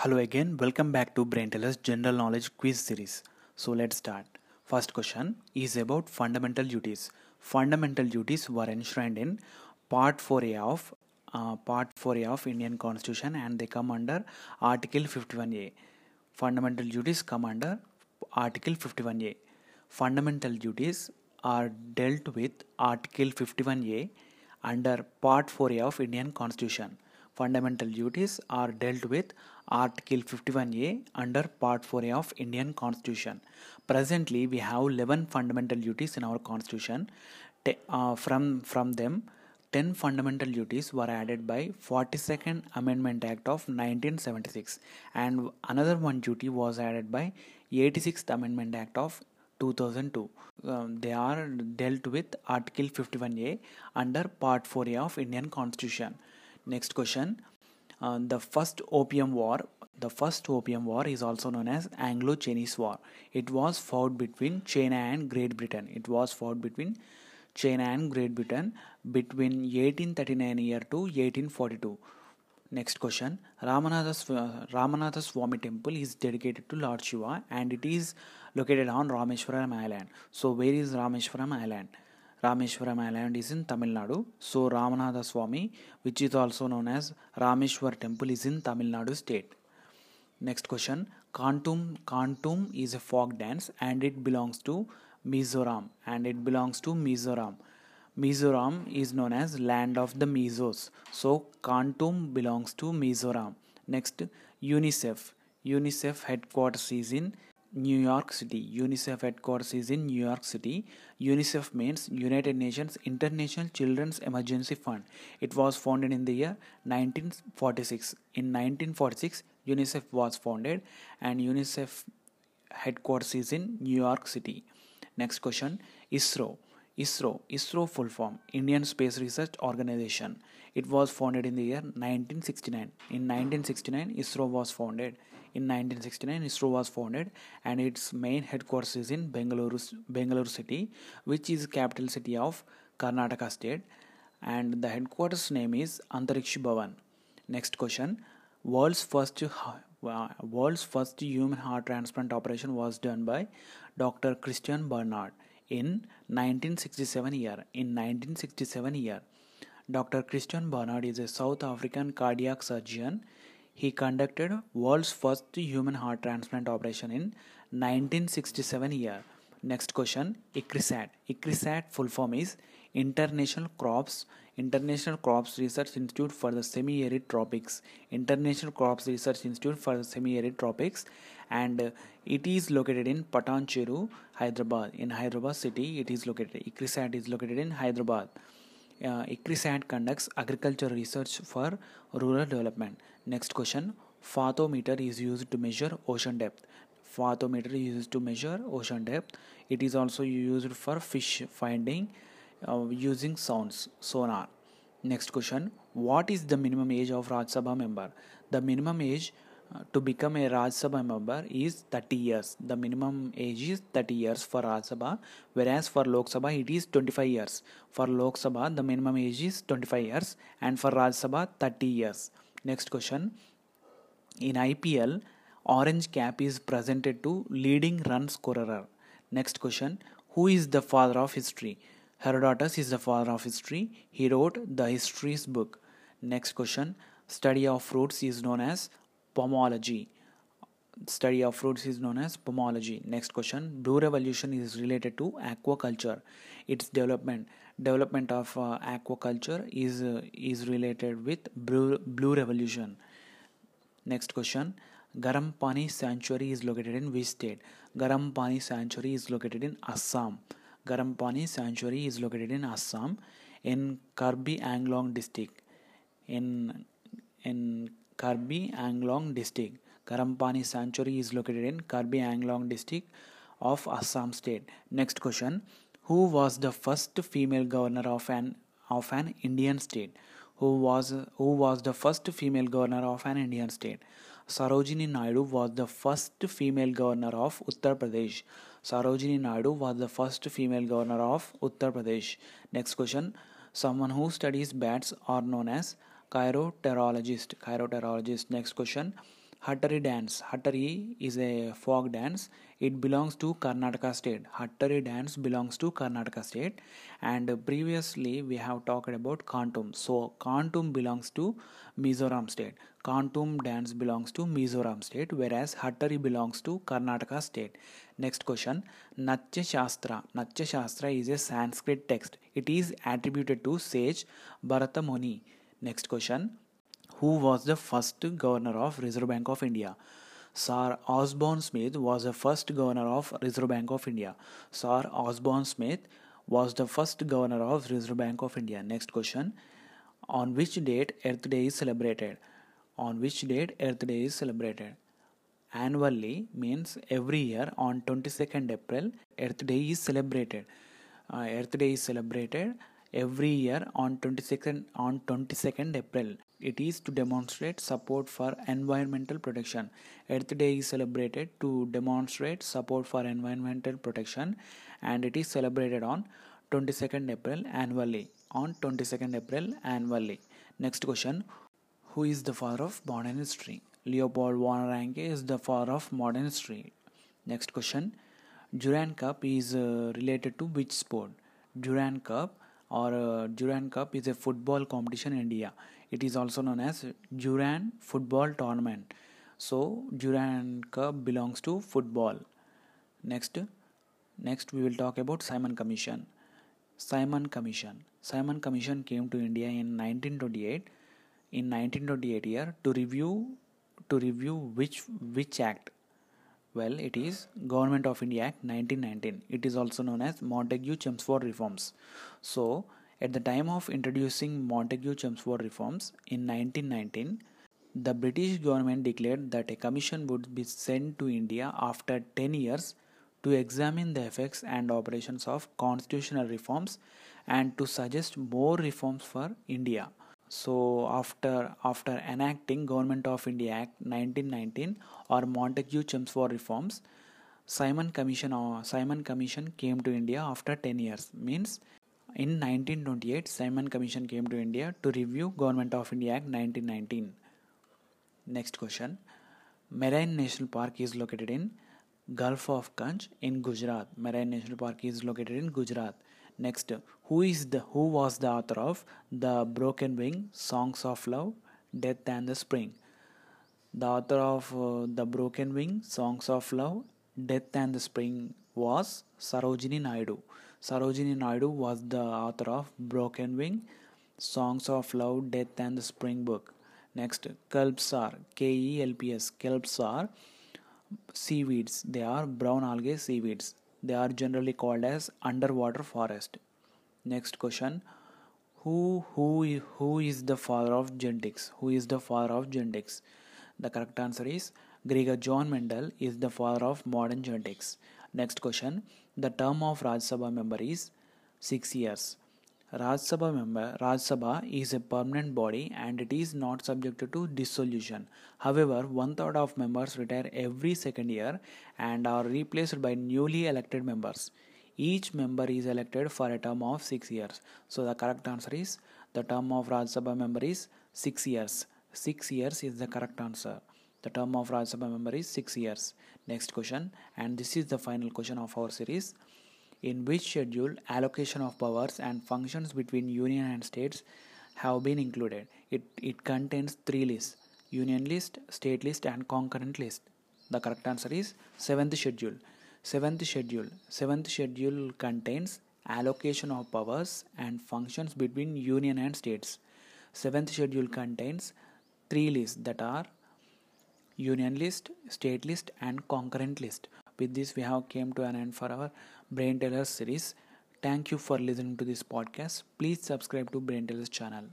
Hello again, welcome back to BrainTellers General Knowledge Quiz Series. So let's start. First question is about fundamental duties. Fundamental duties were enshrined in Part 4A of uh, Part 4A of Indian Constitution and they come under Article 51A. Fundamental duties come under Article 51A. Fundamental duties are dealt with Article 51A under Part 4A of Indian Constitution. Fundamental duties are dealt with Article 51A under Part 4A of Indian Constitution. Presently, we have 11 fundamental duties in our Constitution. Te- uh, from, from them, 10 fundamental duties were added by 42nd Amendment Act of 1976 and another one duty was added by 86th Amendment Act of 2002. Um, they are dealt with Article 51A under Part 4A of Indian Constitution. Next question. Uh, the first opium war the first opium war is also known as anglo-chinese war. It was fought between china and great britain. It was fought between china and great britain between 1839 year to 1842 next question. Swa- ramanatha swami temple is dedicated to lord shiva and it is located on rameshwaram island. So where is rameshwaram island Rameshwaram Island is in Tamil Nadu. So Ramanatha Swami, which is also known as Rameshwar Temple, is in Tamil Nadu state. Next question. Kantum Kantum is a folk dance and it belongs to Mizoram and it belongs to Mizoram. Mizoram is known as land of the Mizos. So Kantum belongs to Mizoram. Next UNICEF. UNICEF headquarters is in New York City. UNICEF headquarters is in New York City. UNICEF means United Nations International Children's Emergency Fund. It was founded in the year 1946. In 1946, UNICEF was founded and UNICEF headquarters is in New York City. Next question ISRO. ISRO, ISRO full form, Indian Space Research Organization. It was founded in the year 1969. In 1969, ISRO was founded. In 1969, ISRO was founded and its main headquarters is in Bengaluru, Bengaluru city, which is capital city of Karnataka state. And the headquarters name is Antariksh Bhavan. Next question. World's first world's first human heart transplant operation was done by Dr. Christiaan Barnard in 1967 year. In 1967 year, Dr. Christiaan Barnard is a South African cardiac surgeon. He conducted world's first human heart transplant operation in 1967 year. Next question, ICRISAT. ICRISAT full form is International Crops International Crops Research Institute for the Semi-Arid Tropics. International Crops Research Institute for the Semi-Arid Tropics and uh, it is located in Patancheru, Hyderabad. In Hyderabad city, it is located. ICRISAT is located in Hyderabad. Uh, ICRISAT conducts agriculture research for rural development. Next question. Fathometer is used to measure ocean depth. Fathometer is used to measure ocean depth. It is also used for fish finding uh, using sounds, sonar. Next question. What is the minimum age of Rajya Sabha member? The minimum age uh, to become a Rajya Sabha member is 30 years. The minimum age is 30 years for Rajya Sabha, whereas for Lok Sabha it is 25 years. For Lok Sabha the minimum age is 25 years and for Rajya Sabha 30 years. Next question. In IPL, orange cap is presented to leading run scorer. Next question. Who is the father of history? Herodotus is the father of history. He wrote the history's book. Next question. Study of fruits is known as pomology. Study of fruits is known as pomology. Next question. Blue revolution is related to aquaculture. Its development development of uh, aquaculture is uh, is related with blue, blue revolution. Next question. Garam Pani Sanctuary is located in which state? Garam Pani Sanctuary is located in Assam. Garam Pani Sanctuary is located in Assam in Karbi Anglong district. In in Karbi Anglong district. Garam Pani Sanctuary is located in Karbi Anglong district of Assam state. Next question. Who was the first female governor of an of an Indian state? Who was who was the first female governor of an Indian state? Sarojini Naidu was the first female governor of Uttar Pradesh. Sarojini Naidu was the first female governor of Uttar Pradesh. Next question. Someone who studies bats are known as chiropterologist. Chiropterologist. Next question. Hattari dance. Hattari is a folk dance. It belongs to Karnataka state. Hattari dance belongs to Karnataka state. And previously we have talked about Kantum. So Kantum belongs to Mizoram state. Kantum dance belongs to Mizoram state, whereas Hattari belongs to Karnataka state. Next question. Natya Shastra. Natya Shastra is a Sanskrit text. It is attributed to sage Bharata Muni. Next question who was the first governor of Reserve Bank of India. Sir Osborne Smith was the first governor of Reserve Bank of India. Sir Osborne Smith was the first governor of Reserve Bank of India. Next question. On which date Earth Day is celebrated? On which date Earth Day is celebrated? Annually means every year on 22nd April Earth Day is celebrated. Uh, Earth Day is celebrated every year on 22nd on 22nd April. It is to demonstrate support for environmental protection. Earth Day is celebrated to demonstrate support for environmental protection and it is celebrated on 22nd April annually. On 22nd April annually. Next question Who is the father of modern history? Leopold von Ranke is the father of modern history. Next question Durand Cup is uh, related to which sport? Durand Cup or uh, Durand Cup is a football competition in India. It is also known as Durand Football Tournament. So Durand Cup belongs to football. Next, next we will talk about Simon Commission. Simon Commission. Simon Commission came to India in 1928. In 1928 year to review to review which which act well, it is Government of India Act 1919. It is also known as Montagu-Chelmsford reforms. So, at the time of introducing Montagu-Chelmsford reforms in 1919, the British government declared that a commission would be sent to India after 10 years to examine the effects and operations of constitutional reforms and to suggest more reforms for India so after after enacting government of india act 1919 or montagu chelmsford reforms simon commission or uh, simon commission came to india after 10 years. Means in 1928 simon commission came to india to review government of india act 1919 next question. Marine national park is located in gulf of Kutch in gujarat. Marine national park is located in gujarat Next, who is the who was the author of The Broken Wing, Songs of Love, Death and the Spring? The author of uh, The Broken Wing, Songs of Love, Death and the Spring was Sarojini Naidu. Sarojini Naidu was the author of Broken Wing, Songs of Love, Death and the Spring book. Next, kelps are K E L P S. Kelps are seaweeds. They are brown algae seaweeds. They are generally called as underwater forest. Next question. Who, who, who is the father of genetics? Who is the father of genetics? The correct answer is Gregor John Mendel is the father of modern genetics. Next question. The term of Rajya Sabha member is 6 years. Rajya Sabha member Rajya Sabha is a permanent body and it is not subjected to dissolution. However, one third of members retire every second year and are replaced by newly elected members. Each member is elected for a term of six years. So the correct answer is the term of Rajya Sabha member is six years. Six years is the correct answer. The term of Rajya Sabha member is six years. Next question, and this is the final question of our series in which schedule allocation of powers and functions between union and states have been included. It, it contains three lists union list, state list, and concurrent list. The correct answer is seventh schedule. Seventh schedule. Seventh schedule contains allocation of powers and functions between union and states. Seventh schedule contains three lists that are union list, state list, and concurrent list. With this, we have came to an end for our Brain Tellers series. Thank you for listening to this podcast. Please subscribe to Brain Tellers channel.